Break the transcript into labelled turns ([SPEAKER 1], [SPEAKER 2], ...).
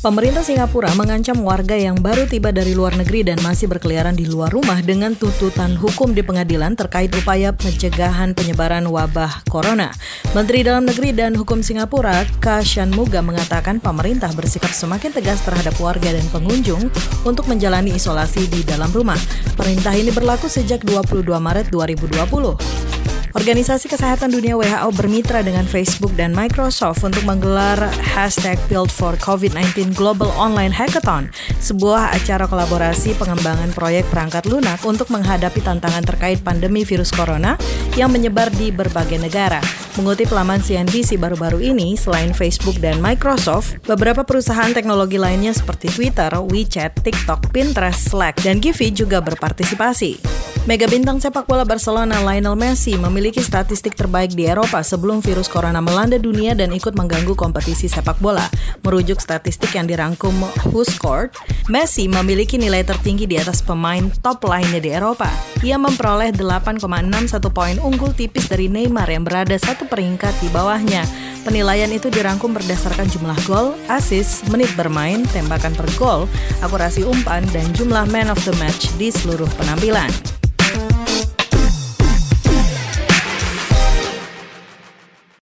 [SPEAKER 1] Pemerintah Singapura mengancam warga yang baru tiba dari luar negeri dan masih berkeliaran di luar rumah dengan tuntutan hukum di pengadilan terkait upaya pencegahan penyebaran wabah corona. Menteri Dalam Negeri dan Hukum Singapura, Ka Shanmuga mengatakan pemerintah bersikap semakin tegas terhadap warga dan pengunjung untuk menjalani isolasi di dalam rumah. Perintah ini berlaku sejak 22 Maret 2020. Organisasi Kesehatan Dunia WHO bermitra dengan Facebook dan Microsoft untuk menggelar hashtag Build for COVID-19 Global Online Hackathon, sebuah acara kolaborasi pengembangan proyek perangkat lunak untuk menghadapi tantangan terkait pandemi virus corona yang menyebar di berbagai negara. Mengutip laman CNBC baru-baru ini, selain Facebook dan Microsoft, beberapa perusahaan teknologi lainnya seperti Twitter, WeChat, TikTok, Pinterest, Slack, dan Giphy juga berpartisipasi. Mega bintang sepak bola Barcelona Lionel Messi memiliki statistik terbaik di Eropa sebelum virus corona melanda dunia dan ikut mengganggu kompetisi sepak bola. Merujuk statistik yang dirangkum WhoScored, Messi memiliki nilai tertinggi di atas pemain top lainnya di Eropa. Ia memperoleh 8,61 poin unggul tipis dari Neymar yang berada satu peringkat di bawahnya. Penilaian itu dirangkum berdasarkan jumlah gol, assist, menit bermain, tembakan per gol, akurasi umpan, dan jumlah man of the match di seluruh penampilan.